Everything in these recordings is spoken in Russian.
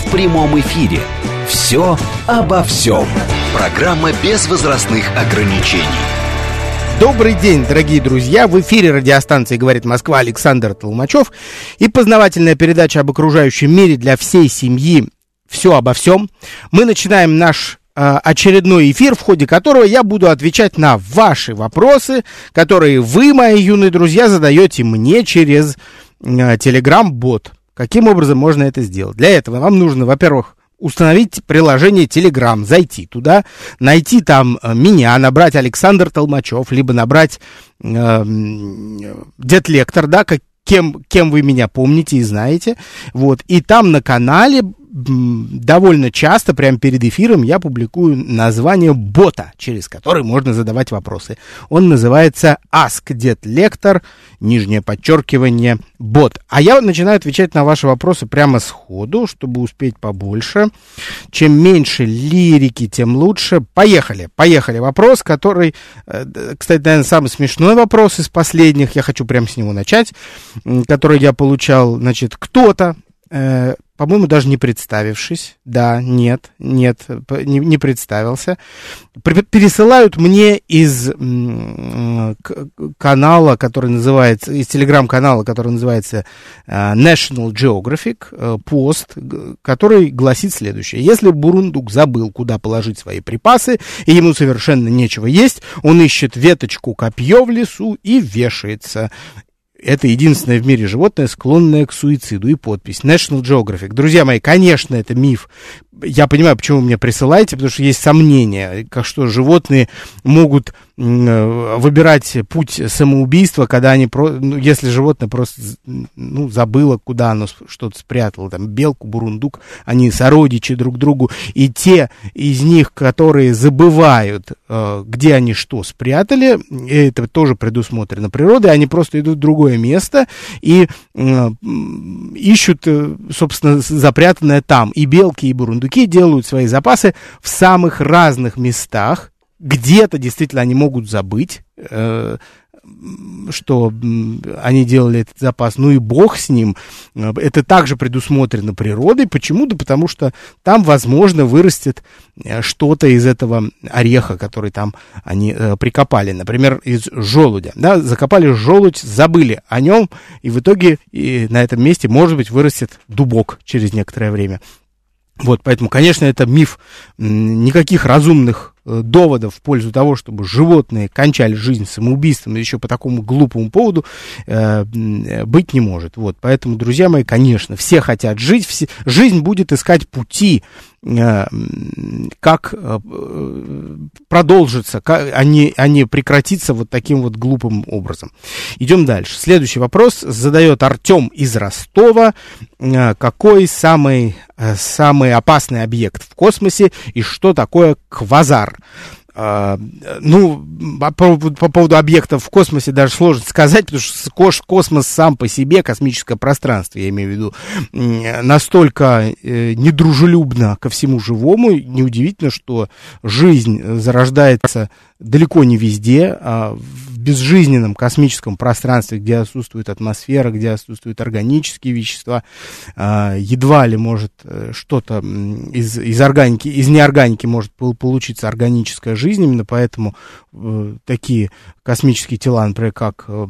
в прямом эфире. «Все обо всем». Программа без возрастных ограничений. Добрый день, дорогие друзья! В эфире радиостанции «Говорит Москва» Александр Толмачев и познавательная передача об окружающем мире для всей семьи «Все обо всем». Мы начинаем наш э, очередной эфир, в ходе которого я буду отвечать на ваши вопросы, которые вы, мои юные друзья, задаете мне через Telegram-бот. Каким образом можно это сделать? Для этого вам нужно, во-первых, установить приложение Telegram, зайти туда, найти там э, меня, набрать Александр Толмачев, либо набрать э, Дед Лектор, да, как, кем, кем вы меня помните и знаете. Вот. И там на канале довольно часто, прямо перед эфиром, я публикую название бота, через который можно задавать вопросы. Он называется Ask Дед Лектор, нижнее подчеркивание, бот. А я начинаю отвечать на ваши вопросы прямо сходу, чтобы успеть побольше. Чем меньше лирики, тем лучше. Поехали, поехали. Вопрос, который, э, кстати, наверное, самый смешной вопрос из последних, я хочу прямо с него начать, который я получал, значит, кто-то э, по-моему, даже не представившись, да, нет, нет, не, не представился, пересылают мне из канала, который называется, из телеграм-канала, который называется э, National Geographic, э, пост, который гласит следующее. Если Бурундук забыл, куда положить свои припасы, и ему совершенно нечего есть, он ищет веточку копье в лесу и вешается это единственное в мире животное, склонное к суициду. И подпись National Geographic. Друзья мои, конечно, это миф я понимаю, почему вы мне присылаете, потому что есть сомнения, как что животные могут э, выбирать путь самоубийства, когда они, про, ну, если животное просто ну, забыло, куда оно что-то спрятало, там, белку, бурундук, они сородичи друг другу, и те из них, которые забывают, э, где они что спрятали, это тоже предусмотрено природой, они просто идут в другое место и э, ищут, собственно, запрятанное там, и белки, и бурундуки, Сундуки делают свои запасы в самых разных местах. Где-то действительно они могут забыть, э, что они делали этот запас, ну и бог с ним. Это также предусмотрено природой. Почему? Да потому что там, возможно, вырастет э, что-то из этого ореха, который там они э, прикопали. Например, из желудя. Да, закопали желудь, забыли о нем, и в итоге и на этом месте, может быть, вырастет дубок через некоторое время. Вот, поэтому, конечно, это миф. Никаких разумных доводов в пользу того, чтобы животные кончали жизнь самоубийством еще по такому глупому поводу э, быть не может. Вот, поэтому, друзья мои, конечно, все хотят жить, все, жизнь будет искать пути, э, как э, продолжится, как, а, не, а не прекратиться вот таким вот глупым образом. Идем дальше. Следующий вопрос задает Артем из Ростова. Э, какой самый, э, самый опасный объект в космосе и что такое квазар? Uh, ну, по, по поводу объектов в космосе даже сложно сказать, потому что космос сам по себе, космическое пространство, я имею в виду, настолько э, недружелюбно ко всему живому, неудивительно, что жизнь зарождается далеко не везде, а безжизненном космическом пространстве, где отсутствует атмосфера, где отсутствуют органические вещества, а, едва ли может э, что-то из, из органики, из неорганики может получиться органическая жизнь, именно поэтому э, такие космические тела, например, как э,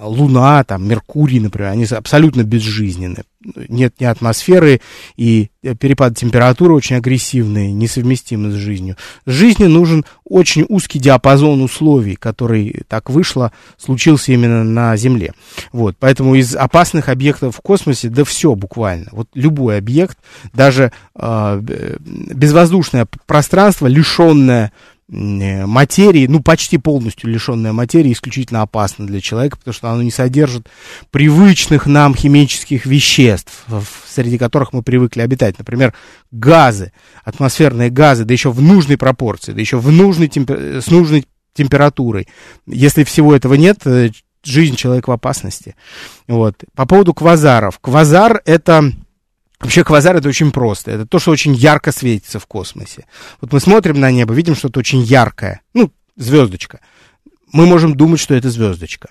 Луна, там, Меркурий, например, они абсолютно безжизненны нет ни атмосферы, и перепады температуры очень агрессивные, несовместимы с жизнью. Жизни нужен очень узкий диапазон условий, который так вышло, случился именно на Земле. Вот, поэтому из опасных объектов в космосе, да все буквально, вот любой объект, даже э, безвоздушное пространство, лишенное материи, ну, почти полностью лишенная материи, исключительно опасно для человека, потому что оно не содержит привычных нам химических веществ, среди которых мы привыкли обитать. Например, газы, атмосферные газы, да еще в нужной пропорции, да еще в нужной темпер... с нужной температурой. Если всего этого нет, э, жизнь человека в опасности. Вот. По поводу квазаров. Квазар это... Вообще квазар это очень просто. Это то, что очень ярко светится в космосе. Вот мы смотрим на небо, видим что-то очень яркое. Ну, звездочка. Мы можем думать, что это звездочка.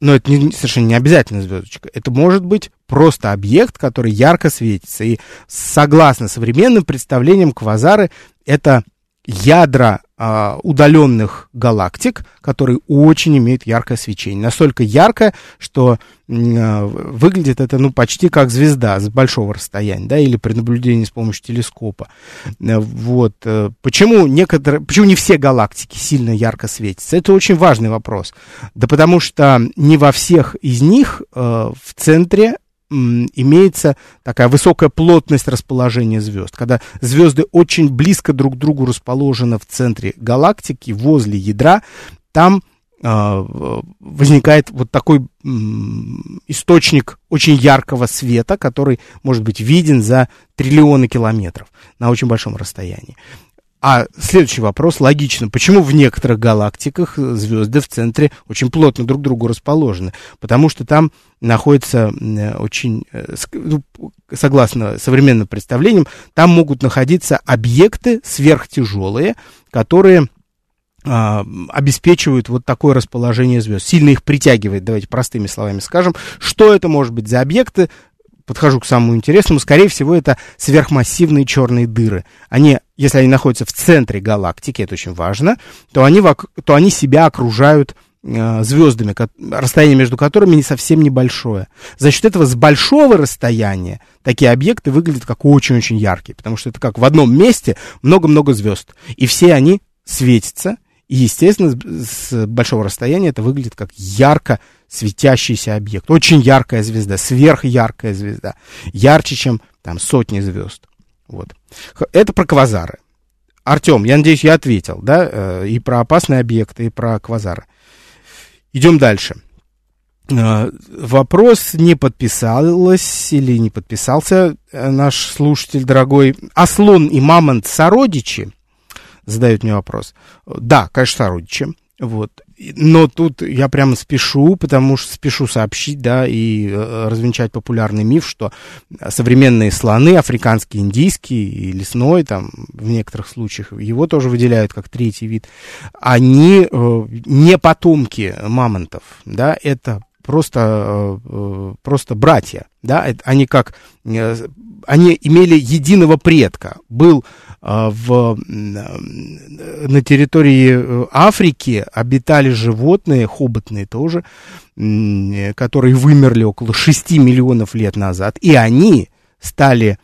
Но это не, совершенно не обязательно звездочка. Это может быть просто объект, который ярко светится. И согласно современным представлениям, квазары это ядра удаленных галактик, которые очень имеют яркое свечение. Настолько яркое, что а, выглядит это ну, почти как звезда с большого расстояния, да, или при наблюдении с помощью телескопа. Э, вот. Э, почему, некоторые, почему не все галактики сильно ярко светятся? Это очень важный вопрос. Да потому что не во всех из них э, в центре имеется такая высокая плотность расположения звезд. Когда звезды очень близко друг к другу расположены в центре галактики, возле ядра, там э, возникает вот такой источник очень яркого света, который может быть виден за триллионы километров на очень большом расстоянии. А следующий вопрос, логично, почему в некоторых галактиках звезды в центре очень плотно друг к другу расположены? Потому что там находится очень, э, ну, согласно современным представлениям, там могут находиться объекты сверхтяжелые, которые а, обеспечивают вот такое расположение звезд, сильно их притягивает, давайте простыми словами скажем, что это может быть за объекты, подхожу к самому интересному, скорее всего, это сверхмассивные черные дыры. Они, если они находятся в центре галактики, это очень важно, то они, то они себя окружают э, звездами, расстояние между которыми не совсем небольшое. За счет этого с большого расстояния такие объекты выглядят как очень-очень яркие, потому что это как в одном месте много-много звезд, и все они светятся, и, естественно, с большого расстояния это выглядит как ярко светящийся объект. Очень яркая звезда, сверхяркая звезда. Ярче, чем там сотни звезд. Вот. Это про квазары. Артем, я надеюсь, я ответил, да, э, и про опасные объекты, и про квазары. Идем дальше. Э, вопрос, не подписалась или не подписался э, наш слушатель дорогой. А слон и мамонт сородичи? Задает мне вопрос. Да, конечно, сородичи. Вот. Но тут я прямо спешу, потому что спешу сообщить, да, и э, развенчать популярный миф, что современные слоны, африканский, индийский и лесной, там, в некоторых случаях, его тоже выделяют как третий вид, они э, не потомки мамонтов, да, это просто, э, просто братья, да, они как, они имели единого предка, был в, на территории э, Африки обитали животные, хоботные тоже, которые вымерли около 6 миллионов лет назад, и они стали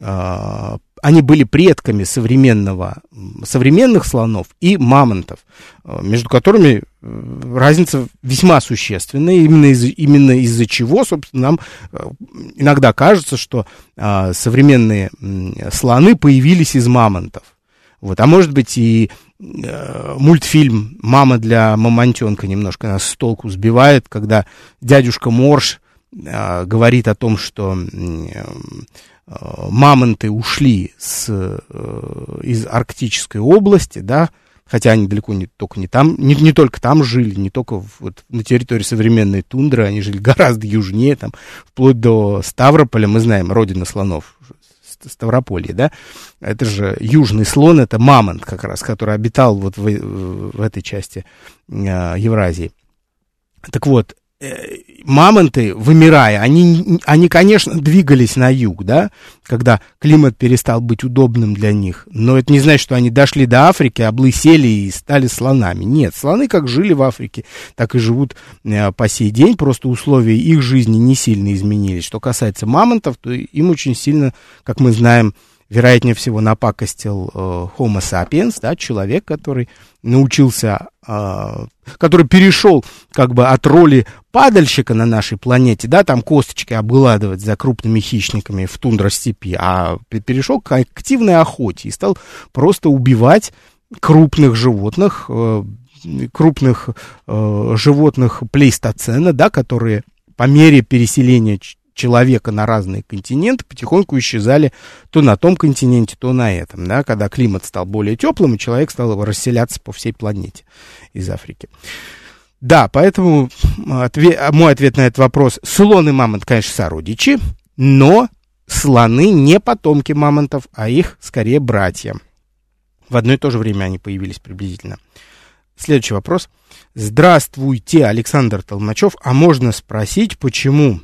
а, они были предками современного, современных слонов и мамонтов, э, между которыми разница весьма существенная, именно, из, именно из-за чего, собственно, нам э, иногда кажется, что а, современные слоны появились из мамонтов. Вот, а может быть и э, мультфильм «Мама для мамонтенка» немножко нас с толку сбивает, когда дядюшка Морж э, говорит о том, что Э, мамонты ушли с, э, из арктической области, да, хотя они далеко не только не там, не, не только там жили, не только вот на территории современной тундры, они жили гораздо южнее, там, вплоть до Ставрополя, мы знаем, родина слонов, Ставрополье, да, это же южный слон, это мамонт как раз, который обитал вот в, в этой части э, Евразии. Так вот, Э, мамонты, вымирая, они, они, конечно, двигались на юг, да, когда климат перестал быть удобным для них. Но это не значит, что они дошли до Африки, облысели и стали слонами. Нет, слоны как жили в Африке, так и живут э, по сей день. Просто условия их жизни не сильно изменились. Что касается мамонтов, то им очень сильно, как мы знаем, вероятнее всего, напакостил э, Homo sapiens, да, человек, который научился, э, который перешел как бы от роли падальщика на нашей планете, да, там косточки обгладывать за крупными хищниками в тундростепи, а перешел к активной охоте и стал просто убивать крупных животных, э, крупных э, животных плейстоцена, да, которые по мере переселения человека на разные континенты потихоньку исчезали то на том континенте, то на этом, да, когда климат стал более теплым, и человек стал расселяться по всей планете из Африки. Да, поэтому ответ, мой ответ на этот вопрос, слон и мамонт, конечно, сородичи, но слоны не потомки мамонтов, а их скорее братья. В одно и то же время они появились приблизительно. Следующий вопрос. Здравствуйте, Александр Толмачев. А можно спросить, почему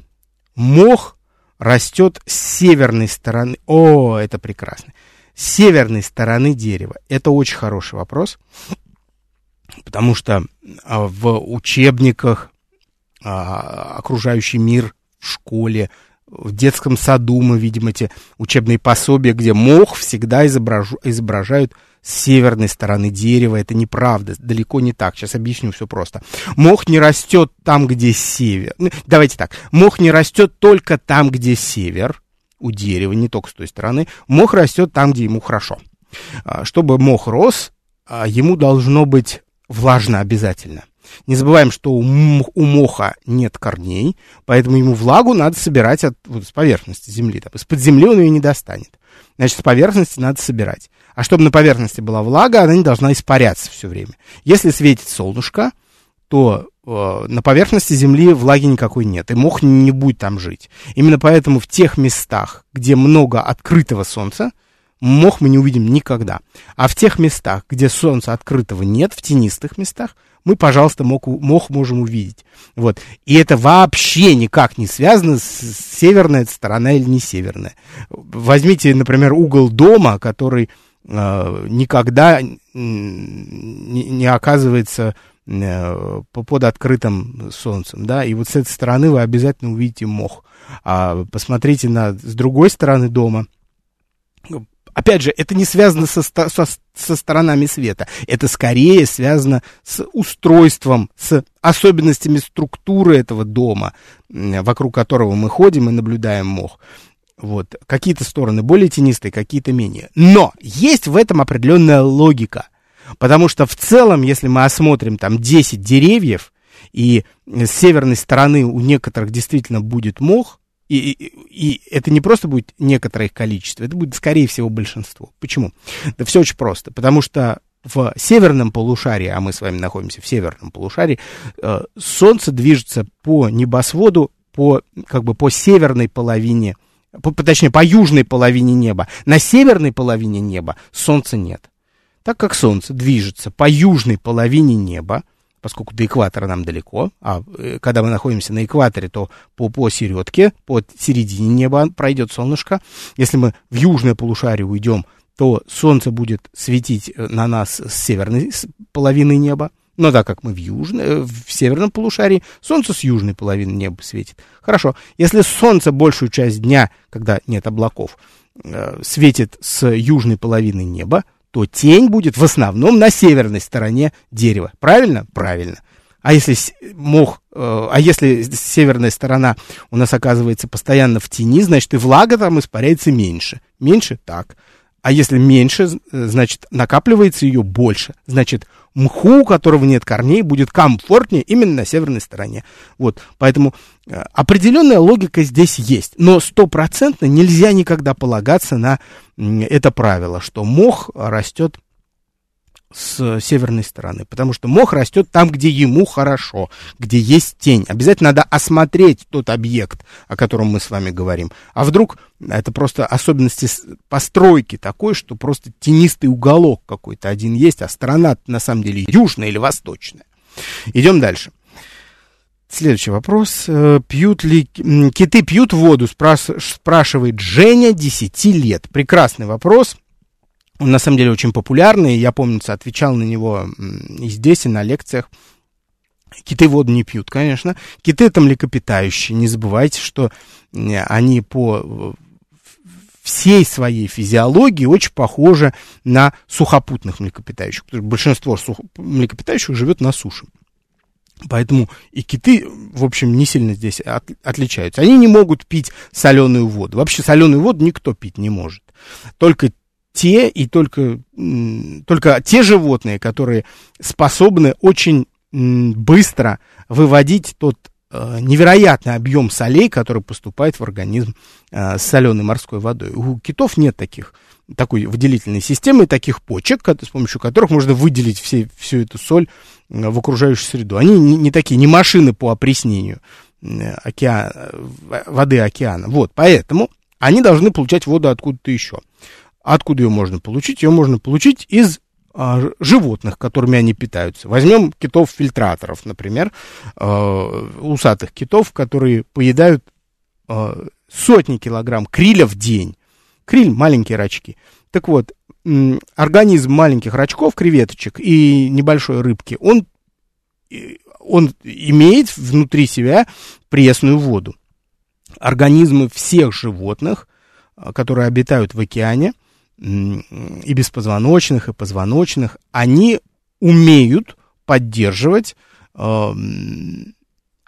мох растет с северной стороны? О, это прекрасно. С северной стороны дерева. Это очень хороший вопрос, потому что а, в учебниках а, окружающий мир в школе, в детском саду мы видим эти учебные пособия, где мох всегда изображу, изображают с северной стороны дерева. Это неправда, далеко не так. Сейчас объясню все просто. Мох не растет там, где север. Ну, давайте так. Мох не растет только там, где север у дерева, не только с той стороны. Мох растет там, где ему хорошо. А, чтобы мох рос, а, ему должно быть влажно обязательно. Не забываем, что у, моха нет корней, поэтому ему влагу надо собирать от, вот, с поверхности земли. Из-под земли он ее не достанет. Значит, с поверхности надо собирать. А чтобы на поверхности была влага, она не должна испаряться все время. Если светит солнышко, то э, на поверхности Земли влаги никакой нет, и мох не будет там жить. Именно поэтому в тех местах, где много открытого солнца, мох мы не увидим никогда. А в тех местах, где солнца открытого нет, в тенистых местах, мы, пожалуйста, мох, мох можем увидеть. Вот. И это вообще никак не связано с северная сторона или не северная. Возьмите, например, угол дома, который Э, никогда не, не оказывается э, под открытым солнцем, да, и вот с этой стороны вы обязательно увидите мох. А посмотрите на, с другой стороны дома, Опять же, это не связано со, со, со сторонами света. Это скорее связано с устройством, с особенностями структуры этого дома, вокруг которого мы ходим и наблюдаем мох. Вот. Какие-то стороны более тенистые, какие-то менее. Но есть в этом определенная логика. Потому что в целом, если мы осмотрим там 10 деревьев, и с северной стороны у некоторых действительно будет мох, и, и, и это не просто будет некоторое количество, это будет, скорее всего, большинство. Почему? Да все очень просто. Потому что в северном полушарии, а мы с вами находимся в северном полушарии, э, Солнце движется по небосводу, по, как бы по северной половине по, точнее, по южной половине неба. На северной половине неба Солнца нет. Так как Солнце движется по южной половине неба, поскольку до экватора нам далеко, а э, когда мы находимся на экваторе, то по, по середке, по середине неба пройдет солнышко. Если мы в южное полушарие уйдем, то Солнце будет светить э, на нас с северной половины неба. Но так как мы в, южной, э, в северном полушарии, солнце с южной половины неба светит. Хорошо, если солнце большую часть дня, когда нет облаков, светит с южной половины неба, то тень будет в основном на северной стороне дерева. Правильно? Правильно. А если мох, э, а если северная сторона у нас оказывается постоянно в тени, значит и влага там испаряется меньше. Меньше? Так. А если меньше, значит накапливается ее больше. Значит мху, у которого нет корней, будет комфортнее именно на северной стороне. Вот, поэтому э, определенная логика здесь есть, но стопроцентно нельзя никогда полагаться на это правило, что мох растет с северной стороны, потому что мох растет там, где ему хорошо, где есть тень. Обязательно надо осмотреть тот объект, о котором мы с вами говорим. А вдруг это просто особенности постройки такой, что просто тенистый уголок какой-то один есть, а сторона на самом деле южная или восточная. Идем дальше. Следующий вопрос. Э, пьют ли киты пьют воду? Спрашивает Женя, 10 лет. Прекрасный вопрос. Он на самом деле очень популярный. Я, помнится, отвечал на него и здесь, и на лекциях. Киты воду не пьют, конечно. Киты это млекопитающие. Не забывайте, что они по всей своей физиологии очень похожи на сухопутных млекопитающих. Большинство сух... млекопитающих живет на суше. Поэтому и киты, в общем, не сильно здесь от, отличаются. Они не могут пить соленую воду. Вообще соленую воду никто пить не может. Только те и только, только те животные, которые способны очень быстро выводить тот э, невероятный объем солей, который поступает в организм э, с соленой морской водой. У китов нет таких такой выделительной системы, таких почек, с помощью которых можно выделить все, всю эту соль в окружающую среду. Они не, не такие, не машины по опреснению океан, воды океана. Вот, поэтому они должны получать воду откуда-то еще. Откуда ее можно получить? Ее можно получить из а, животных, которыми они питаются. Возьмем китов-фильтраторов, например, а, усатых китов, которые поедают а, сотни килограмм криля в день. Криль – маленькие рачки. Так вот, организм маленьких рачков, креветочек и небольшой рыбки, он, он имеет внутри себя пресную воду. Организмы всех животных, которые обитают в океане – и беспозвоночных, и позвоночных, они умеют поддерживать э,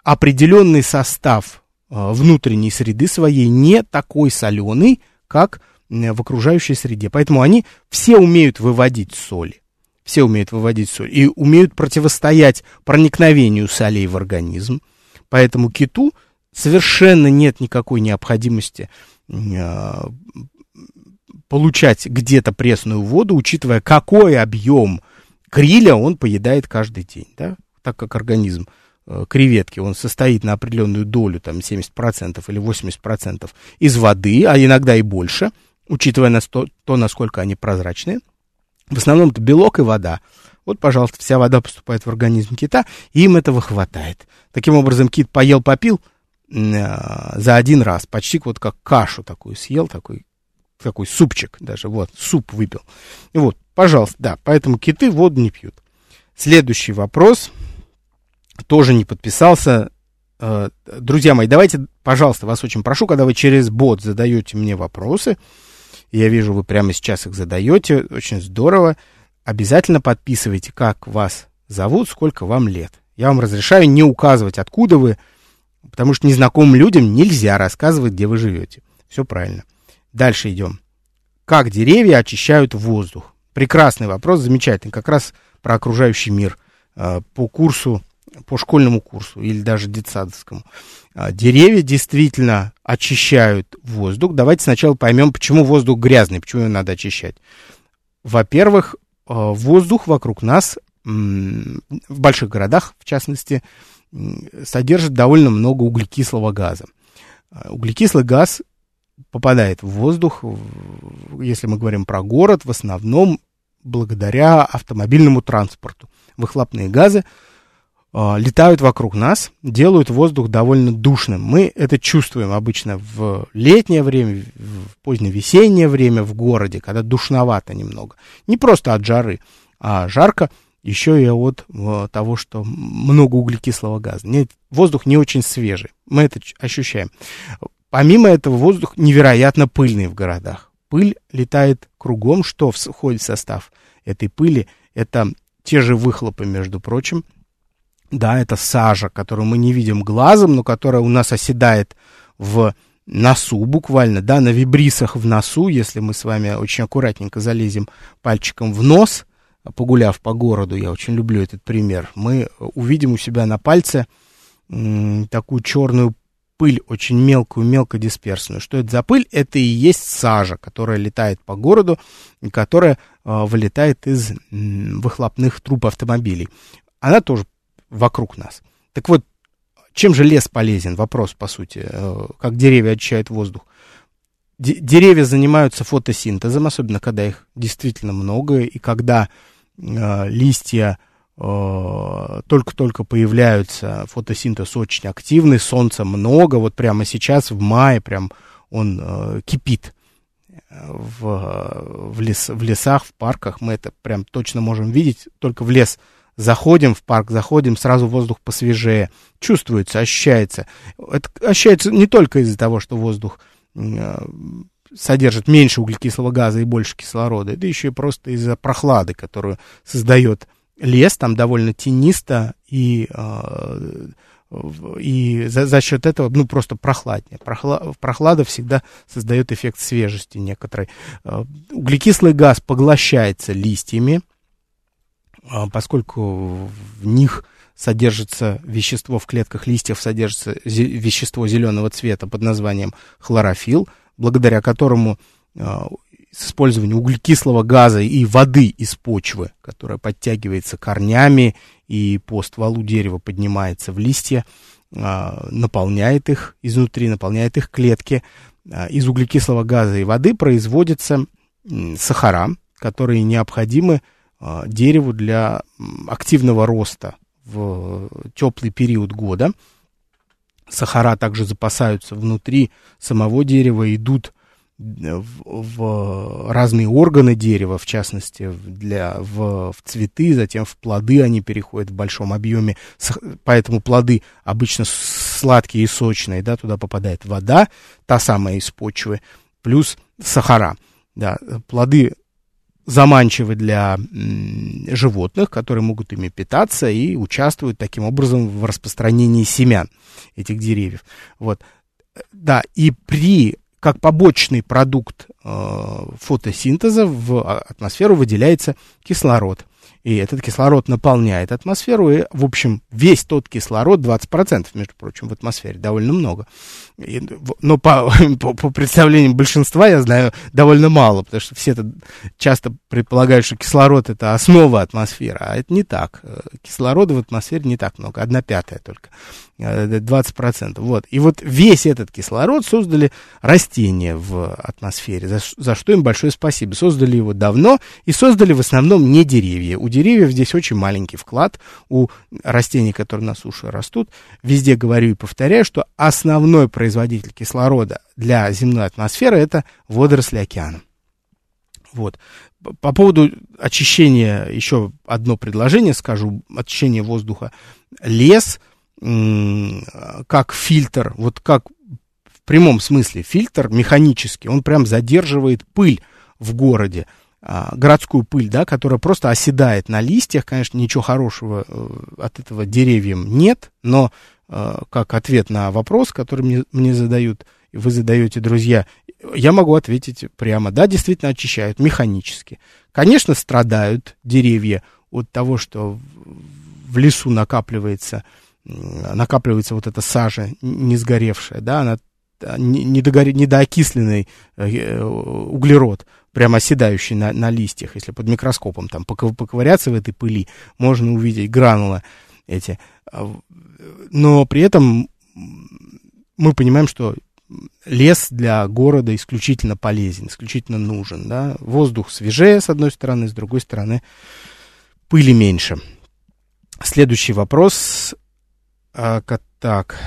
определенный состав э, внутренней среды своей не такой соленый, как в окружающей среде. Поэтому они все умеют выводить соли. Все умеют выводить соль и умеют противостоять проникновению солей в организм. Поэтому киту совершенно нет никакой необходимости э, получать где-то пресную воду, учитывая, какой объем криля он поедает каждый день, да, так как организм э, креветки, он состоит на определенную долю, там, 70% или 80% из воды, а иногда и больше, учитывая на то, то, насколько они прозрачные. В основном это белок и вода. Вот, пожалуйста, вся вода поступает в организм кита, и им этого хватает. Таким образом, кит поел, попил э, за один раз, почти вот как кашу такую съел, такой такой супчик даже, вот, суп выпил. Вот, пожалуйста, да, поэтому киты воду не пьют. Следующий вопрос, тоже не подписался. Э, друзья мои, давайте, пожалуйста, вас очень прошу, когда вы через бот задаете мне вопросы, я вижу, вы прямо сейчас их задаете, очень здорово, обязательно подписывайте, как вас зовут, сколько вам лет. Я вам разрешаю не указывать, откуда вы, потому что незнакомым людям нельзя рассказывать, где вы живете. Все правильно. Дальше идем. Как деревья очищают воздух? Прекрасный вопрос, замечательный. Как раз про окружающий мир а, по курсу, по школьному курсу или даже детсадовскому. А, деревья действительно очищают воздух. Давайте сначала поймем, почему воздух грязный, почему его надо очищать. Во-первых, а, воздух вокруг нас, в больших городах, в частности, содержит довольно много углекислого газа. Углекислый газ попадает в воздух, если мы говорим про город, в основном благодаря автомобильному транспорту. Выхлопные газы летают вокруг нас, делают воздух довольно душным. Мы это чувствуем обычно в летнее время, в позднее весеннее время в городе, когда душновато немного. Не просто от жары, а жарко еще и от э, того, что много углекислого газа. Нет, воздух не очень свежий. Мы это ощущаем. Помимо этого, воздух невероятно пыльный в городах. Пыль летает кругом, что входит в состав этой пыли. Это те же выхлопы, между прочим. Да, это сажа, которую мы не видим глазом, но которая у нас оседает в носу буквально, да, на вибрисах в носу, если мы с вами очень аккуратненько залезем пальчиком в нос, погуляв по городу, я очень люблю этот пример, мы увидим у себя на пальце такую черную пыль очень мелкую, мелкодисперсную. Что это за пыль? Это и есть сажа, которая летает по городу, которая э, вылетает из выхлопных труб автомобилей. Она тоже вокруг нас. Так вот, чем же лес полезен? Вопрос, по сути, э, как деревья очищают воздух. Деревья занимаются фотосинтезом, особенно когда их действительно много, и когда э, листья Э, только-только появляются, фотосинтез очень активный, солнца много, вот прямо сейчас в мае прям он э, кипит в, в, лес, в лесах, в парках, мы это прям точно можем видеть, только в лес заходим, в парк заходим, сразу воздух посвежее, чувствуется, ощущается. Это ощущается не только из-за того, что воздух э, содержит меньше углекислого газа и больше кислорода, это еще и просто из-за прохлады, которую создает лес, там довольно тенисто, и э, и за, за счет этого, ну, просто прохладнее. Прохла, прохлада всегда создает эффект свежести некоторой. Э, углекислый газ поглощается листьями, поскольку в них содержится вещество в клетках листьев, содержится вещество зеленого цвета под названием хлорофилл, благодаря которому э, с использованием углекислого газа и воды из почвы, которая подтягивается корнями и по стволу дерева поднимается в листья, а, наполняет их изнутри, наполняет их клетки. А, из углекислого газа и воды производятся сахара, которые необходимы а, дереву для активного роста в теплый период года. Сахара также запасаются внутри самого дерева, идут в, в разные органы дерева, в частности, для, в, в цветы, затем в плоды они переходят в большом объеме, поэтому плоды обычно сладкие и сочные, да, туда попадает вода, та самая из почвы, плюс сахара. Да, плоды заманчивы для животных, которые могут ими питаться и участвуют таким образом в распространении семян этих деревьев. Вот. Да, и при как побочный продукт э, фотосинтеза в атмосферу выделяется кислород. И этот кислород наполняет атмосферу, и, в общем, весь тот кислород, 20%, между прочим, в атмосфере, довольно много. И, но по, по, по представлениям большинства, я знаю, довольно мало, потому что все часто предполагают, что кислород это основа атмосферы, а это не так. Кислорода в атмосфере не так много, одна пятая только. 20%. Э, вот. И вот весь этот кислород создали растения в атмосфере, за, за что им большое спасибо. Создали его давно и создали в основном не деревья. У деревьев здесь очень маленький вклад, у растений, которые на суше растут. Везде говорю и повторяю, что основной производитель кислорода для земной атмосферы это водоросли океана. Вот. По поводу очищения еще одно предложение скажу. Очищение воздуха. Лес – как фильтр, вот как в прямом смысле фильтр механический, он прям задерживает пыль в городе, городскую пыль, да, которая просто оседает на листьях. Конечно, ничего хорошего э, от этого деревьям нет, но э, как ответ на вопрос, который мне, мне задают, вы задаете, друзья, я могу ответить прямо. Да, действительно очищают механически. Конечно, страдают деревья от того, что в лесу накапливается накапливается вот эта сажа не сгоревшая, да, она недогоре, недоокисленный э, углерод, прямо оседающий на, на листьях, если под микроскопом там поковыряться в этой пыли, можно увидеть гранулы эти. А но при этом мы понимаем, что лес для города исключительно полезен, исключительно нужен, да, воздух свежее, с одной стороны, с другой стороны, пыли меньше. Следующий вопрос а, так.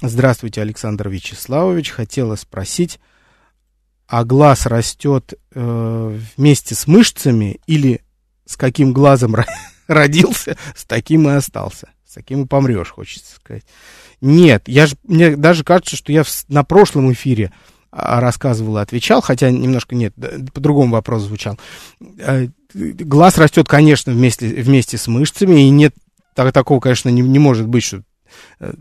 Здравствуйте, Александр Вячеславович. Хотела спросить, а глаз растет э, вместе с мышцами или с каким глазом родился, с таким и остался? С таким и помрешь, хочется сказать. Нет, я же, мне даже кажется, что я в, на прошлом эфире а, рассказывал и отвечал, хотя немножко нет, по-другому вопрос звучал. Э, глаз растет, конечно, вместе, вместе с мышцами, и нет так, такого, конечно, не, не может быть, что э,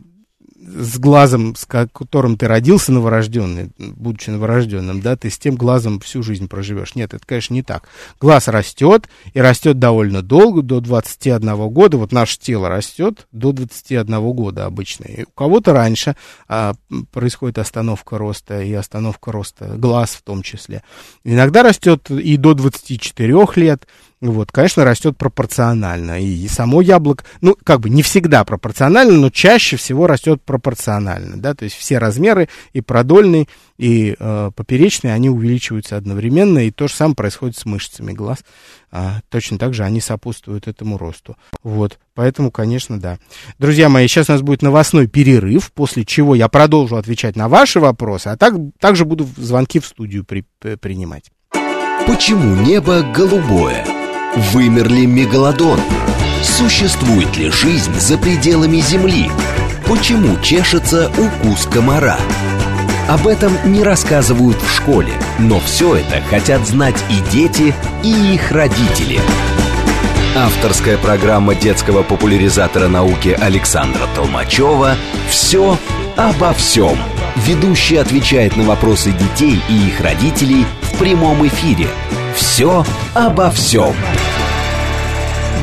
с глазом, с которым ты родился новорожденный, будучи новорожденным, да, ты с тем глазом всю жизнь проживешь. Нет, это, конечно, не так. Глаз растет, и растет довольно долго, до 21 года. Вот наше тело растет до 21 года обычно. И у кого-то раньше а, происходит остановка роста, и остановка роста глаз в том числе. Иногда растет и до 24 лет, вот, конечно, растет пропорционально. И само яблоко, ну, как бы не всегда пропорционально, но чаще всего растет пропорционально, да, то есть все размеры и продольный, и э, поперечный, они увеличиваются одновременно, и то же самое происходит с мышцами глаз. А, точно так же они сопутствуют этому росту. Вот, поэтому, конечно, да. Друзья мои, сейчас у нас будет новостной перерыв, после чего я продолжу отвечать на ваши вопросы, а так, также буду звонки в студию при, принимать. Почему небо голубое? Вымерли мегалодон? Существует ли жизнь за пределами Земли? Почему чешется укус комара? Об этом не рассказывают в школе, но все это хотят знать и дети, и их родители. Авторская программа детского популяризатора науки Александра Толмачева «Все обо всем». Ведущий отвечает на вопросы детей и их родителей в прямом эфире. «Все обо всем».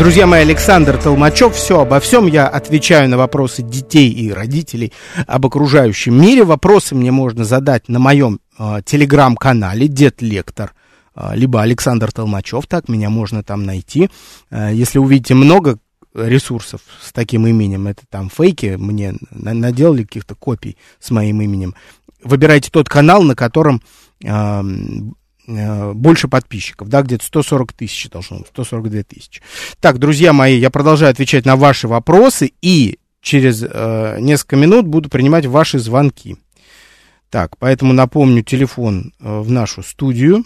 Друзья мои, Александр Толмачев, все обо всем. Я отвечаю на вопросы детей и родителей об окружающем мире. Вопросы мне можно задать на моем э, телеграм-канале «Дед Лектор» А, либо Александр Толмачев, так меня можно там найти. А, если увидите много ресурсов с таким именем, это там фейки, мне наделали каких-то копий с моим именем. Выбирайте тот канал, на котором э, э, больше подписчиков, да, где-то 140 тысяч должно быть, 142 тысячи. Так, друзья мои, я продолжаю отвечать на ваши вопросы и через э, несколько минут буду принимать ваши звонки. Так, поэтому напомню телефон э, в нашу студию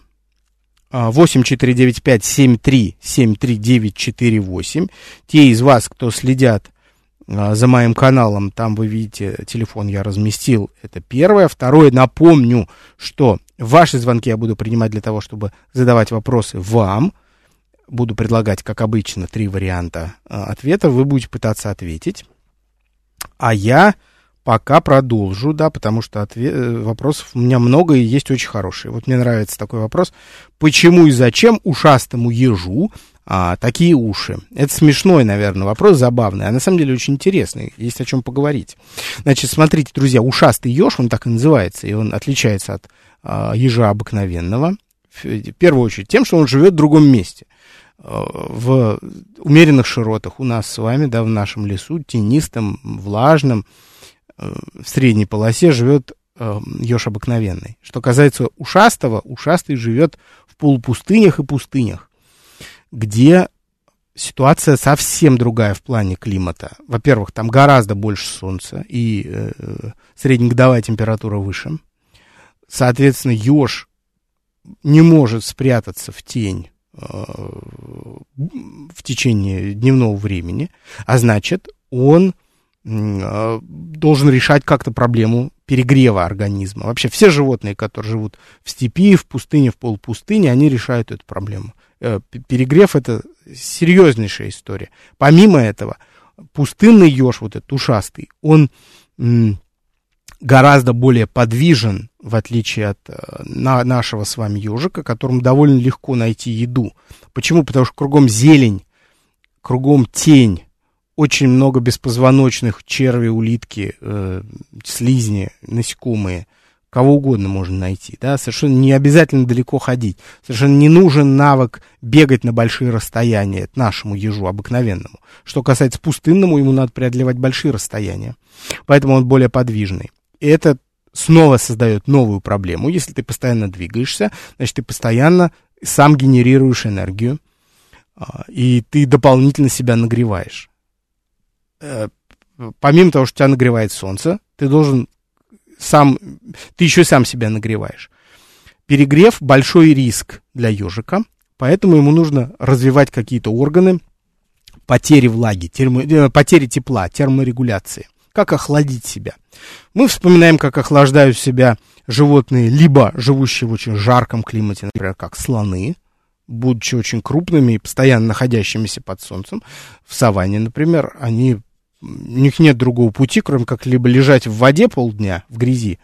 8495-73-73948. Те из вас, кто следят а, за моим каналом, там вы видите, телефон я разместил, это первое. Второе, напомню, что ваши звонки я буду принимать для того, чтобы задавать вопросы вам. Буду предлагать, как обычно, три варианта а, ответа. Вы будете пытаться ответить. А я пока продолжу, да, потому что ответ, э, вопросов у меня много и есть очень хорошие. Вот мне нравится такой вопрос. Почему и зачем ушастому ежу а, такие уши? Это смешной, наверное, вопрос, забавный, а на самом деле очень интересный, есть о чем поговорить. Значит, смотрите, друзья, ушастый еж, он так и называется, и он отличается от ежа обыкновенного, в первую очередь тем, что он живет в другом месте а, в умеренных широтах у нас с вами, да, в нашем лесу, тенистом, влажном, Э, в средней полосе живет еж обыкновенный. Что касается ушастого, ушастый живет в полупустынях и пустынях, где ситуация совсем другая в плане климата. Во-первых, там гораздо больше солнца и э, среднегодовая температура выше. Соответственно, еж не может спрятаться в тень э, в течение дневного времени, а значит, он а, должен решать как-то проблему перегрева организма. Вообще все животные, которые живут в степи, в пустыне, в полупустыне, они решают эту проблему. Э, перегрев это серьезнейшая история. Помимо этого, пустынный еж, вот этот ушастый, он гораздо более подвижен, в отличие от э, на, нашего с вами ежика, которому довольно легко найти еду. Почему? Потому что кругом зелень, кругом тень, очень много беспозвоночных, черви, улитки, э, слизни, насекомые, кого угодно можно найти, да, совершенно не обязательно далеко ходить, совершенно не нужен навык бегать на большие расстояния, нашему ежу обыкновенному. Что касается пустынному, ему надо преодолевать большие расстояния, поэтому он более подвижный. И это снова создает новую проблему. Если ты постоянно двигаешься, значит, ты постоянно сам генерируешь энергию, а, и ты дополнительно себя нагреваешь. Э, помимо того, что тебя нагревает солнце, ты должен сам, ты еще сам себя нагреваешь. Перегрев – большой риск для ежика, поэтому ему нужно развивать какие-то органы потери влаги, термо, э, потери тепла, терморегуляции. Как охладить себя? Мы вспоминаем, как охлаждают себя животные, либо живущие в очень жарком климате, например, как слоны, будучи очень крупными и постоянно находящимися под солнцем, в саванне, например, они у них нет другого пути, кроме как либо лежать в воде полдня, в грязи,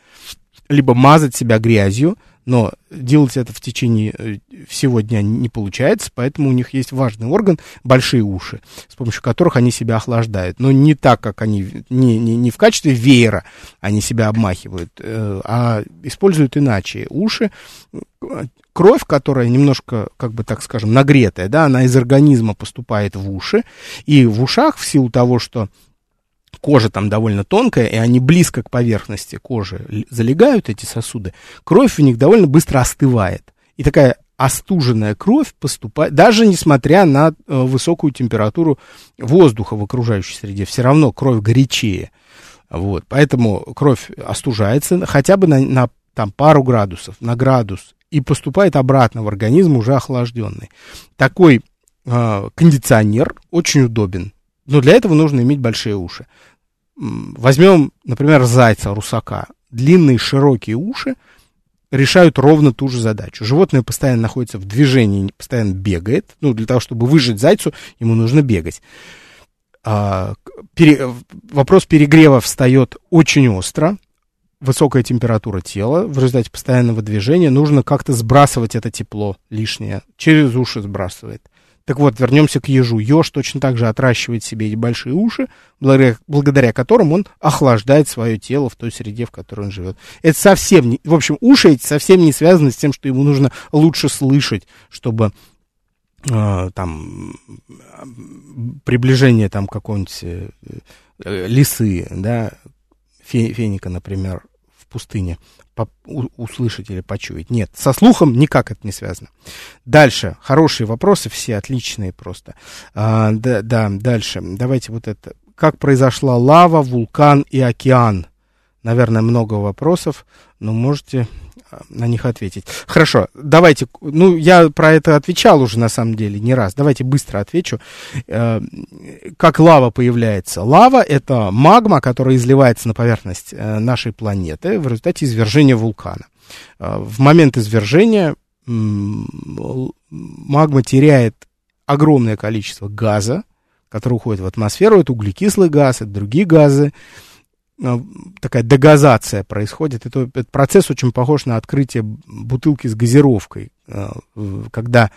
либо мазать себя грязью, но делать это в течение э, всего дня не получается, поэтому у них есть важный орган, большие уши, с помощью которых они себя охлаждают. Но не так, как они, не, не, не в качестве веера они себя обмахивают, э, а используют иначе. Уши, кровь, которая немножко, как бы так скажем, нагретая, да, она из организма поступает в уши, и в ушах в силу того, что кожа там довольно тонкая, и они близко к поверхности кожи залегают, эти сосуды, кровь в них довольно быстро остывает. И такая остуженная кровь поступает, даже несмотря на э, высокую температуру воздуха в окружающей среде, все равно кровь горячее. Вот, поэтому кровь остужается хотя бы на, на там, пару градусов, на градус, и поступает обратно в организм уже охлажденный. Такой э, кондиционер очень удобен, но для этого нужно иметь большие уши. Возьмем, например, зайца, русака. Длинные широкие уши, решают ровно ту же задачу. Животное постоянно находится в движении, постоянно бегает. Ну, для того, чтобы выжить зайцу, ему нужно бегать. А, пере, вопрос перегрева встает очень остро. Высокая температура тела в результате постоянного движения. Нужно как-то сбрасывать это тепло лишнее. Через уши сбрасывает. Так вот, вернемся к ежу. Еж точно так же отращивает себе эти большие уши, благодаря, благодаря которым он охлаждает свое тело в той среде, в которой он живет. Это совсем не... В общем, уши эти совсем не связаны с тем, что ему нужно лучше слышать, чтобы э, там приближение там какой-нибудь э, лисы, да, феника, например, в пустыне услышать или почуять. Нет, со слухом никак это не связано. Дальше, хорошие вопросы, все отличные просто. А, да, да, дальше, давайте вот это. Как произошла лава, вулкан и океан? Наверное, много вопросов, но можете на них ответить. Хорошо, давайте, ну, я про это отвечал уже на самом деле не раз. Давайте быстро отвечу. Э, как лава появляется? Лава — это магма, которая изливается на поверхность э, нашей планеты в результате извержения вулкана. Э, в момент извержения магма теряет огромное количество газа, который уходит в атмосферу. Это углекислый газ, это другие газы. Э, такая дегазация происходит. Это, этот процесс очень похож на открытие бутылки с газировкой, э, когда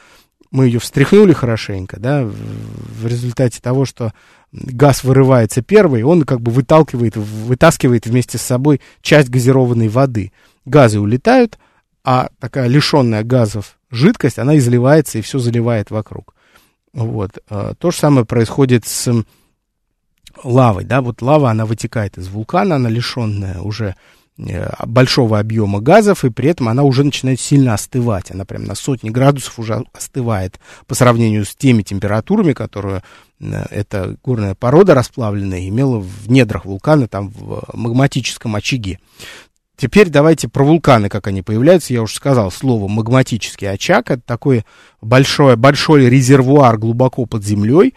мы ее встряхнули хорошенько, да, в результате того, что газ вырывается первый, он как бы выталкивает, вытаскивает вместе с собой часть газированной воды. Газы улетают, а такая лишенная газов жидкость, она изливается и все заливает вокруг. Вот. Э, то же самое происходит с лавой, да, вот лава, она вытекает из вулкана, она лишенная уже э, большого объема газов, и при этом она уже начинает сильно остывать. Она прям на сотни градусов уже остывает по сравнению с теми температурами, которые э, эта горная порода расплавленная имела в недрах вулкана, там в магматическом очаге. Теперь давайте про вулканы, как они появляются. Я уже сказал слово магматический очаг. Это такой большой, большой резервуар глубоко под землей,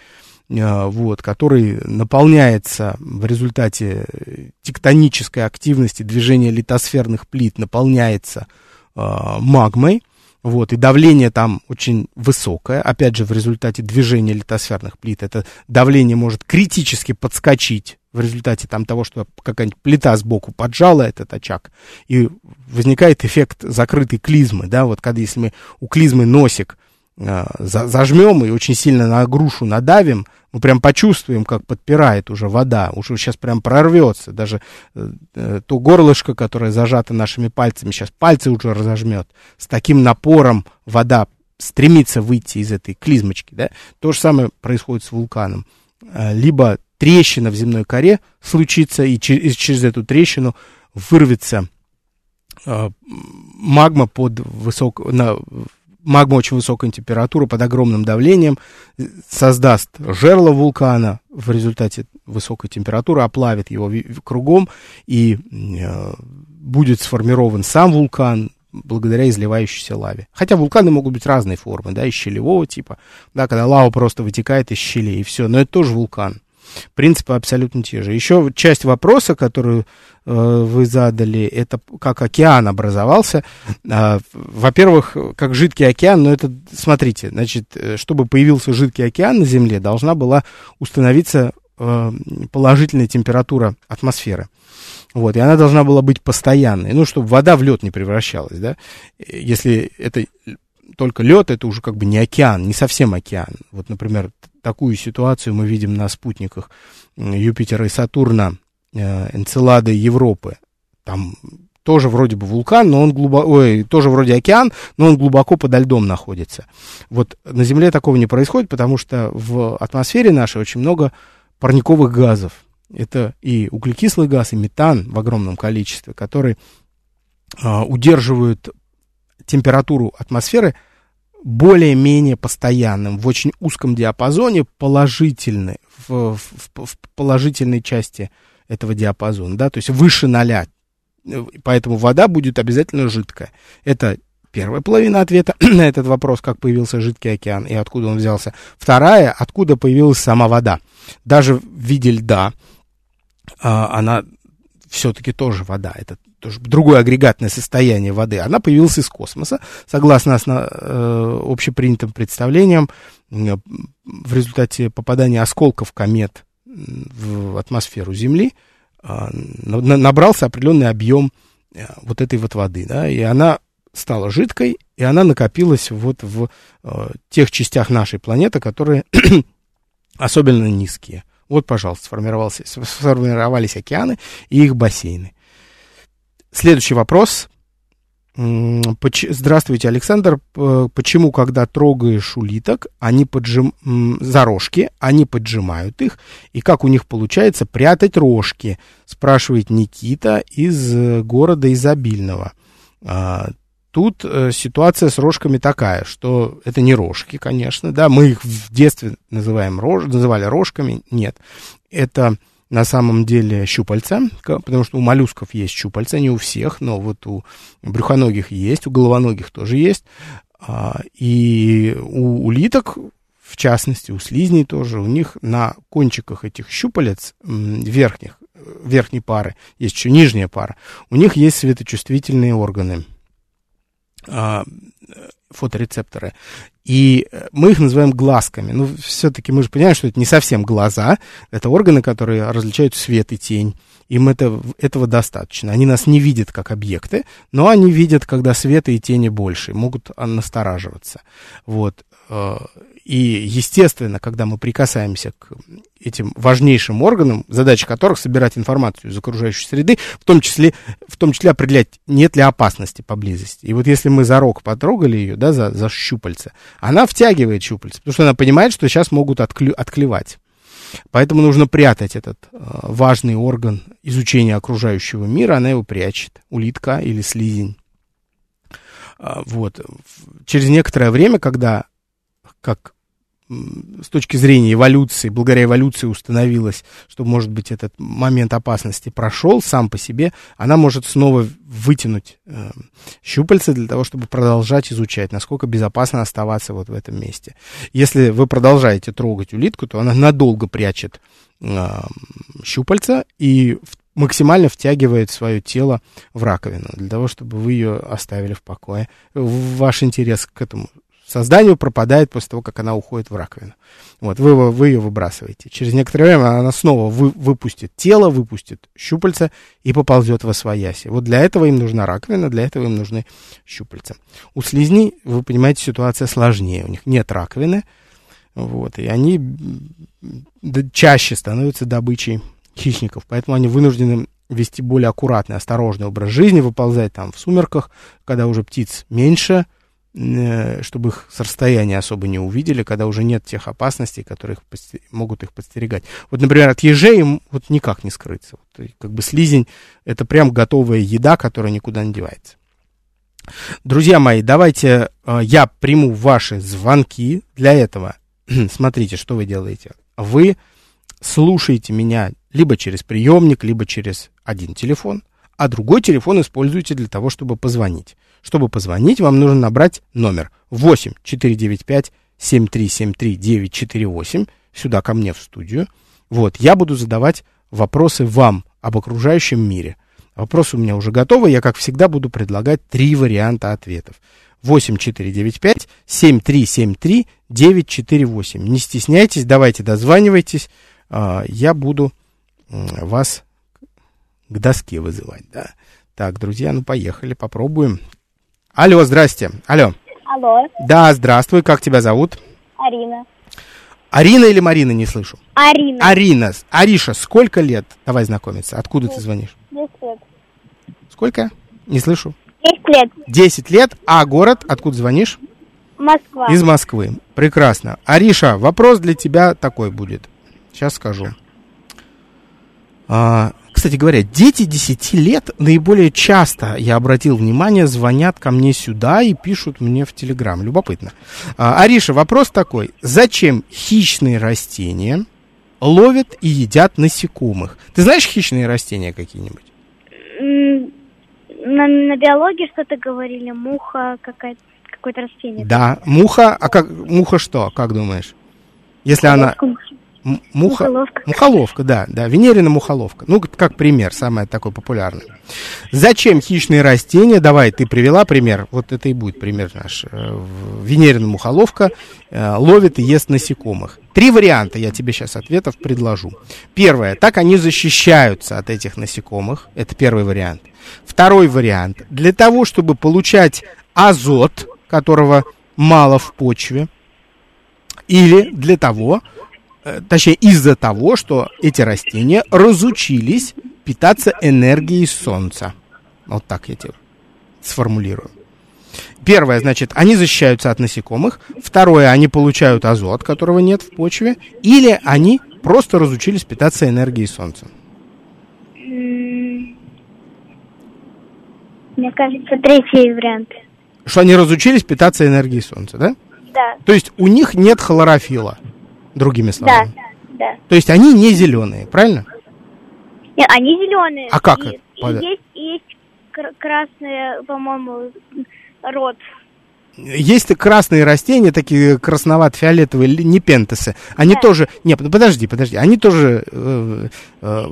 вот, который наполняется в результате тектонической активности движения литосферных плит, наполняется э, магмой, вот, и давление там очень высокое, опять же, в результате движения литосферных плит, это давление может критически подскочить в результате там того, что какая-нибудь плита сбоку поджала этот очаг, и возникает эффект закрытой клизмы, да, вот когда если мы у клизмы носик а, зажмем и очень сильно на грушу надавим, мы прям почувствуем, как подпирает уже вода, уже сейчас прям прорвется, даже э, э, то горлышко, которое зажато нашими пальцами, сейчас пальцы уже разожмет, с таким напором вода стремится выйти из этой клизмочки, да, то же самое происходит с вулканом, а, либо трещина в земной коре случится, и через эту трещину вырвется э, магма под высок, на, магма очень высокой температуры под огромным давлением создаст жерло вулкана в результате высокой температуры, оплавит его кругом и э, будет сформирован сам вулкан благодаря изливающейся лаве. Хотя вулканы могут быть разной формы, да, из щелевого типа, да, когда лава просто вытекает из щелей и все, но это тоже вулкан. Принципы абсолютно те же. Еще часть вопроса, которую э, вы задали, это как океан образовался. Э, во-первых, как жидкий океан, но это, смотрите, значит, э, чтобы появился жидкий океан на Земле, должна была установиться э, положительная температура атмосферы. Вот, и она должна была быть постоянной, ну, чтобы вода в лед не превращалась, да. Если это только лед, это уже как бы не океан, не совсем океан. Вот, например, такую ситуацию мы видим на спутниках Юпитера и Сатурна, э, Энцелады Европы. Там тоже вроде бы вулкан, но он глубоко, ой, тоже вроде океан, но он глубоко подо льдом находится. Вот на Земле такого не происходит, потому что в атмосфере нашей очень много парниковых газов. Это и углекислый газ, и метан в огромном количестве, которые а, удерживают температуру атмосферы более-менее постоянным, в очень узком диапазоне, положительной, в, в, в положительной части этого диапазона, да, то есть выше ноля. Поэтому вода будет обязательно жидкая. Это первая половина ответа на этот вопрос, как появился жидкий океан и откуда он взялся. Вторая, откуда появилась сама вода. Даже в виде льда а, она все-таки тоже вода. Это тоже другое агрегатное состояние воды, она появилась из космоса, согласно э, общепринятым представлениям, э, в результате попадания осколков комет в атмосферу Земли э, набрался определенный объем э, вот этой вот воды, да, и она стала жидкой, и она накопилась вот в э, тех частях нашей планеты, которые особенно низкие. Вот, пожалуйста, сформировались океаны и их бассейны. Следующий вопрос. Здравствуйте, Александр. Почему, когда трогаешь улиток, они поджим... за рожки, они поджимают их, и как у них получается прятать рожки? Спрашивает Никита из э, города Изобильного. А, Тут э, ситуация с рожками такая, что это не рожки, конечно, да, мы их в детстве называем рож, называли рожками, нет, это на самом деле щупальца, потому что у моллюсков есть щупальца, не у всех, но вот у брюхоногих есть, у головоногих тоже есть, а, и у улиток, в частности, у слизней тоже, у них на кончиках этих щупалец верхних, верхней пары, есть еще нижняя пара, у них есть светочувствительные органы – фоторецепторы. И мы их называем глазками. Ну, все-таки мы же понимаем, что это не совсем глаза. Это органы, которые различают свет и тень. Им это, этого достаточно. Они нас не видят как объекты, но они видят, когда света и тени больше, могут настораживаться. Вот. И, естественно, когда мы прикасаемся к этим важнейшим органам, задача которых собирать информацию из окружающей среды, в том числе, в том числе определять, нет ли опасности поблизости. И вот если мы за рог потрогали ее, да, за, за щупальце, она втягивает щупальце, потому что она понимает, что сейчас могут отклю, отклевать. Поэтому нужно прятать этот э, важный орган изучения окружающего мира, она его прячет, улитка или слизень. Э, вот. Через некоторое время, когда как с точки зрения эволюции, благодаря эволюции установилось, что, может быть, этот момент опасности прошел сам по себе, она может снова вытянуть э, щупальца для того, чтобы продолжать изучать, насколько безопасно оставаться вот в этом месте. Если вы продолжаете трогать улитку, то она надолго прячет э, щупальца и максимально втягивает свое тело в раковину, для того, чтобы вы ее оставили в покое. Ваш интерес к этому созданию пропадает после того, как она уходит в раковину. Вот, вы, вы ее выбрасываете. Через некоторое время она снова вы, выпустит тело, выпустит щупальца и поползет во свояси. Вот для этого им нужна раковина, для этого им нужны щупальца. У слизней, вы понимаете, ситуация сложнее. У них нет раковины, вот, и они чаще становятся добычей хищников, поэтому они вынуждены вести более аккуратный, осторожный образ жизни, выползать там в сумерках, когда уже птиц меньше, чтобы их с расстояния особо не увидели, когда уже нет тех опасностей, которые их могут их подстерегать. Вот, например, от ежей им вот никак не скрыться. Вот, как бы слизень — это прям готовая еда, которая никуда не девается. Друзья мои, давайте э, я приму ваши звонки. Для этого смотрите, что вы делаете. Вы слушаете меня либо через приемник, либо через один телефон, а другой телефон используете для того, чтобы позвонить. Чтобы позвонить, вам нужно набрать номер 8 495 7373 948 сюда ко мне в студию. Вот, я буду задавать вопросы вам об окружающем мире. Вопросы у меня уже готовы, я, как всегда, буду предлагать три варианта ответов. 8495 7373 948. Не стесняйтесь, давайте дозванивайтесь. А, я буду вас к доске вызывать, да. Так, друзья, ну поехали, попробуем. Алло, здрасте. Алло. Алло. Да, здравствуй. Как тебя зовут? Арина. Арина или Марина, не слышу? Арина. Арина. Ариша, сколько лет? Давай знакомиться. Откуда ты звонишь? Десять лет. Сколько? Не слышу. Десять лет. Десять лет. А город? Откуда звонишь? Москва. Из Москвы. Прекрасно. Ариша, вопрос для тебя такой будет. Сейчас скажу. А, кстати говоря, дети 10 лет наиболее часто, я обратил внимание, звонят ко мне сюда и пишут мне в Телеграм. Любопытно. А, Ариша, вопрос такой. Зачем хищные растения ловят и едят насекомых? Ты знаешь хищные растения какие-нибудь? На, на биологии что-то говорили, муха какая-то, какое-то растение. Да, муха, а как, муха что, как думаешь? Если она... М- Муха... Мухоловка. Мухоловка, да, да, венерина мухоловка. Ну, как пример, самое такое популярное. Зачем хищные растения, давай, ты привела пример, вот это и будет пример наш. Э, Венерина мухоловка э, ловит и ест насекомых. Три варианта я тебе сейчас ответов предложу. Первое, так они защищаются от этих насекомых, это первый вариант. Второй вариант, для того, чтобы получать азот, которого мало в почве, или для того, э, точнее из-за того, что эти растения разучились питаться энергией солнца. Вот так я тебе сформулирую. Первое, значит, они защищаются от насекомых. Второе, они получают азот, которого нет в почве. Или они просто разучились питаться энергией солнца. Мне кажется, третий вариант. Что они разучились питаться энергией солнца, да? Да, То есть у них нет хлорофила, другими да, словами. да. То есть они не зеленые, правильно? Нет, они зеленые. А как И, это? и есть, есть кр- красные, по-моему, рот. Есть красные растения, такие красновато-фиолетовые, ли- непентесы. Они Да. тоже... Нет, ну подожди, подожди. Они тоже... э, э,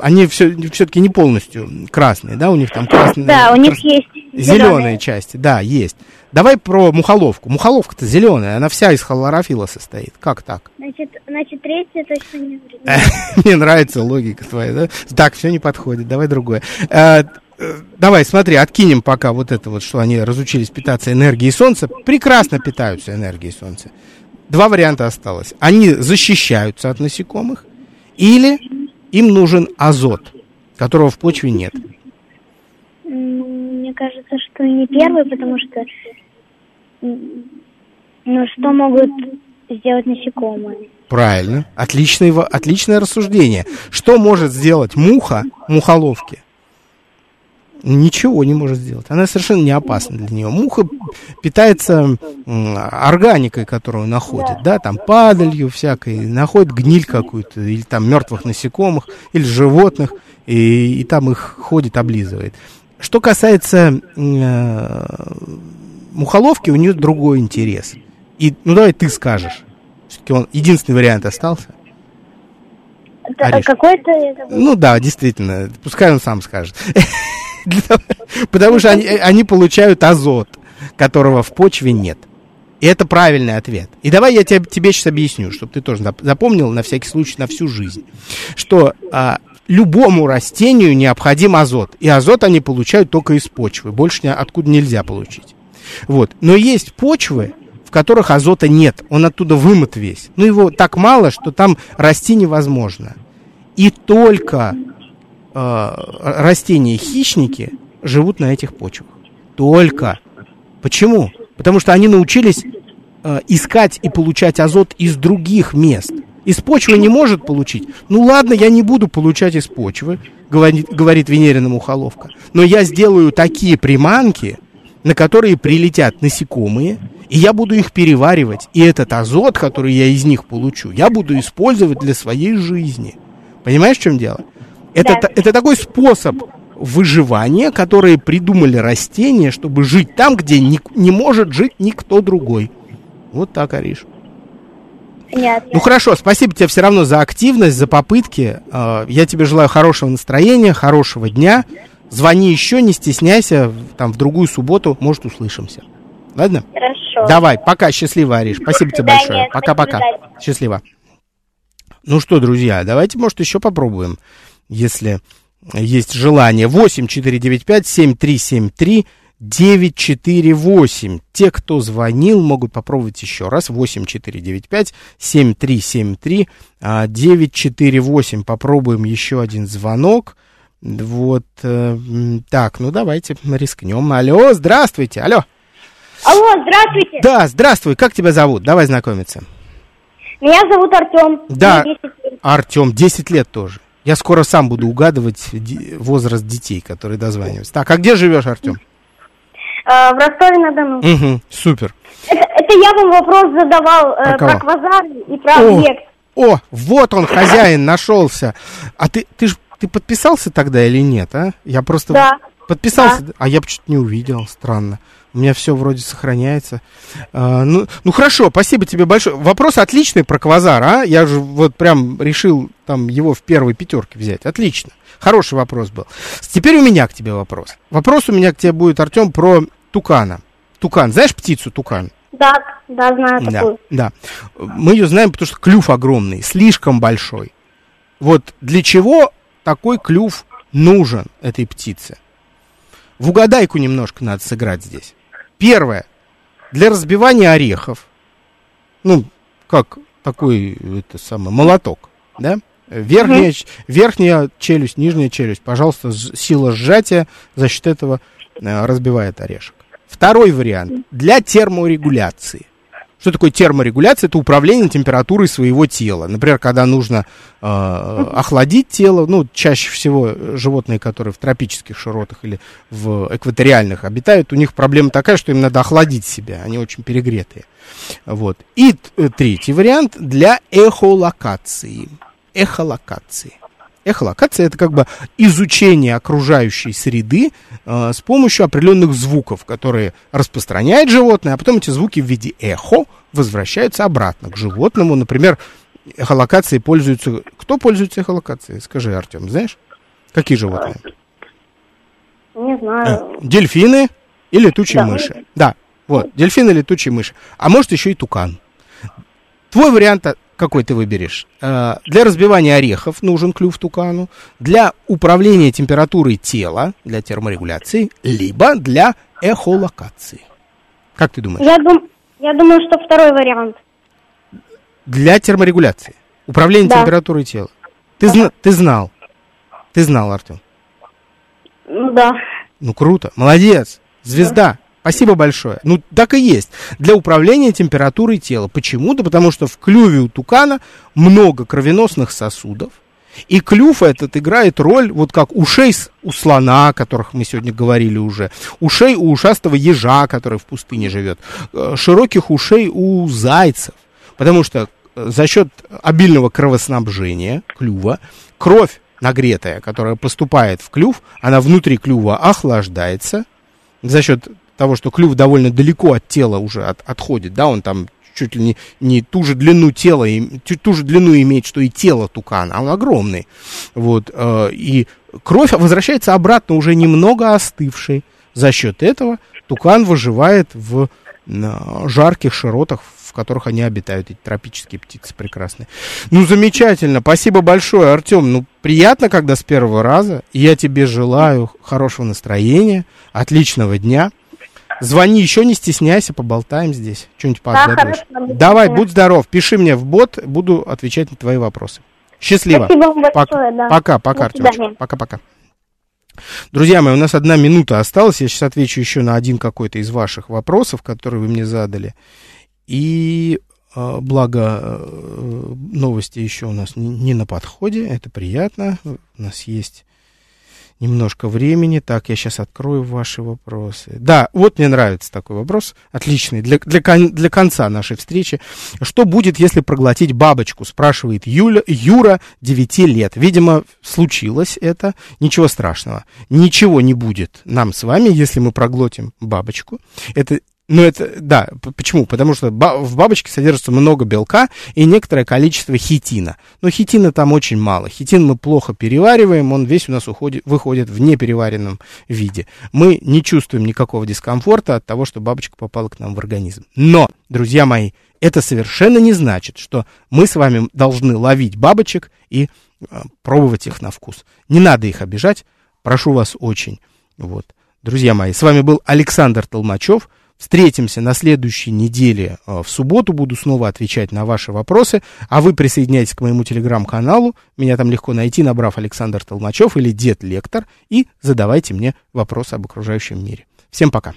они все, все-таки не полностью красные, да? У них там красные... Да, у них крас- есть Зеленые части, да, есть. Давай про мухоловку. Мухоловка-то зеленая, она вся из хлорофила состоит. Как так? Значит, значит, третий точно не вариант. Мне нравится логика твоя, да? Так, все не подходит, давай другое. Э, э, Давай, смотри, откинем пока вот это вот, что они разучились питаться энергией солнца. Прекрасно питаются энергией солнца. Два варианта осталось. Они защищаются от насекомых, или им нужен азот, которого в почве нет. Мне кажется, что не первый, потому что ну что могут сделать насекомые? Правильно. Отличное, отличное рассуждение. Что может сделать муха мухоловки? Ничего не может сделать. Она совершенно не опасна для нее. Муха питается органикой, которую находит, да, там падалью всякой, находит гниль какую-то, или там мертвых насекомых, или животных, и, и там их ходит, облизывает. Что касается э, мухоловки, у нее другой интерес. И, ну давай ты скажешь. Все-таки он единственный вариант остался. Какой-то Ну да, действительно, пускай он сам скажет. Потому что они, они получают азот, которого в почве нет. И это правильный ответ. И давай я тебе, тебе сейчас объясню, чтобы ты тоже зап- запомнил на всякий случай на всю жизнь, что а, любому растению необходим азот. И азот они получают только из почвы. Больше откуда нельзя получить. Вот. Но есть почвы, в которых азота нет. Он оттуда вымыт весь. Ну, его так мало, что там расти невозможно. И только э, растения-хищники живут на этих почвах. Только. Почему? Потому что они научились э, искать и получать азот из других мест. Из почвы не может получить. Ну ладно, я не буду получать из почвы, говорит, говорит Венерина мухоловка. Но я сделаю такие приманки, на которые прилетят насекомые, и я буду их переваривать. И этот азот, который я из них получу, я буду использовать для своей жизни. Понимаешь, в чем дело? Это, Да. это такой способ выживания, которые придумали растения, чтобы жить там, где не, не может жить никто другой. Вот так, Ариш. Понятно. Ну хорошо, спасибо тебе все равно за активность, за попытки. Э, Я тебе желаю хорошего настроения, хорошего дня. Звони еще, не стесняйся. Там в другую субботу, может, услышимся. Ладно? Хорошо. Давай, пока, счастливо, Ариш. Спасибо тебе большое. Пока-пока. Счастливо. Ну что, друзья, давайте, может, еще попробуем, если есть желание. 8 495 7373 948. Те, кто звонил, могут попробовать еще раз. 8 495 7373 а, 948. Попробуем еще один звонок. Вот, э, так, ну давайте рискнем. Алло, здравствуйте, алло. Алло, здравствуйте. Да, здравствуй, как тебя зовут? Давай знакомиться. Меня зовут Артем. Да. Мне 10 лет. Артем, 10 лет тоже. Я скоро сам буду угадывать возраст детей, которые дозваниваются. Так, а где живешь, Артем? Э, в Ростове-на-Дону. Угу, супер. Это, это я вам вопрос задавал э, Про кого? про квазар и про О. объект. О, вот он, хозяин, нашелся. А ты, ты ж ты подписался тогда или нет, а? Я просто Да. подписался, а я почему-то не увидел, странно. У меня все вроде сохраняется. А, ну, ну хорошо, спасибо тебе большое. Вопрос отличный про квазар, а? Я же вот прям решил там его в первой пятерке взять. Отлично. Хороший вопрос был. Теперь у меня к тебе вопрос. Вопрос у меня к тебе будет, Артем, про тукана. Тукан. Знаешь птицу тукан? Да, да, знаю такую. Да, да. Мы ее знаем, потому что клюв огромный, слишком большой. Вот для чего такой клюв нужен этой птице? В угадайку немножко надо сыграть здесь. Первое. Для разбивания орехов. Ну, как такой, это самый, молоток, да? Верхняя, угу. верхняя челюсть, нижняя челюсть, пожалуйста, сила сжатия за счет этого э, разбивает орешек. Второй вариант. Для терморегуляции. Что такое терморегуляция? Это управление температурой своего тела. Например, когда нужно э, охладить тело, ну, чаще всего животные, которые в тропических широтах или в экваториальных обитают, у них проблема такая, что им надо охладить себя, они очень перегретые. Вот. И э, третий вариант для эхолокации. Эхолокации. Эхолокация это как бы изучение окружающей среды э, с помощью определенных звуков, которые распространяет животное, а потом эти звуки в виде эхо возвращаются обратно к животному. Например, эхолокацией пользуются... Кто пользуется эхолокацией? Скажи, Артем, знаешь? Какие животные? Не знаю. Э, дельфины и летучие да. мыши. Да, вот, дельфины и летучие мыши. А может еще и тукан. Твой вариант какой ты выберешь? Э, для разбивания орехов нужен клюв тукану, для управления температурой тела, для терморегуляции, либо для эхолокации. Как ты думаешь? Я, дум, я думаю, что второй вариант. Для терморегуляции. Управление да. температурой тела. Ты, да. зна, ты знал. Ты знал, Артем. Ну да. Ну круто. Молодец. Звезда. Спасибо большое. Ну, так и есть. Для управления температурой тела. Почему? Да потому что в клюве у тукана много кровеносных сосудов. И клюв этот играет роль, вот как ушей у слона, о которых мы сегодня говорили уже, ушей у ушастого ежа, который в пустыне живет, э, широких ушей у зайцев. Потому что э, за счет обильного кровоснабжения клюва кровь нагретая, которая поступает в клюв, она внутри клюва охлаждается за счет того, что клюв довольно далеко от тела уже от, отходит, да, он там чуть ли не, не ту же длину тела, и, ту же длину имеет, что и тело тукана, а он огромный, вот, э, и кровь возвращается обратно уже немного остывшей, за счет этого тукан выживает в на жарких широтах, в которых они обитают, эти тропические птицы прекрасные. Ну, замечательно, спасибо большое, Артем. Ну, приятно, когда с первого раза. Я тебе желаю хорошего настроения, отличного дня. Звони еще, не стесняйся, поболтаем здесь. Что-нибудь поотгадываешь. Да, Давай, будь здоров, пиши мне в бот, буду отвечать на твои вопросы. Счастливо. Спасибо вам большое, пока, да. Пока, пока, Артем. Пока-пока. Друзья мои, у нас одна минута осталась. Я сейчас отвечу еще на один какой-то из ваших вопросов, которые вы мне задали. И э, благо э, новости еще у нас не, не на подходе. Это приятно. У нас есть немножко времени. Так, я сейчас открою ваши вопросы. Да, вот мне нравится такой вопрос. Отличный. Для, для, для конца нашей встречи. Что будет, если проглотить бабочку? Спрашивает Юля, Юра, 9 лет. Видимо, случилось это. Ничего страшного. Ничего не будет нам с вами, если мы проглотим бабочку. Это ну, это, да, почему? Потому что в бабочке содержится много белка и некоторое количество хитина. Но хитина там очень мало. Хитин мы плохо перевариваем, он весь у нас уходит, выходит в непереваренном виде. Мы не чувствуем никакого дискомфорта от того, что бабочка попала к нам в организм. Но, друзья мои, это совершенно не значит, что мы с вами должны ловить бабочек и э, пробовать их на вкус. Не надо их обижать, прошу вас очень. Вот. Друзья мои, с вами был Александр Толмачев. Встретимся на следующей неделе э, в субботу. Буду снова отвечать на ваши вопросы. А вы присоединяйтесь к моему телеграм-каналу. Меня там легко найти, набрав Александр Толмачев или Дед Лектор. И задавайте мне вопросы об окружающем мире. Всем пока.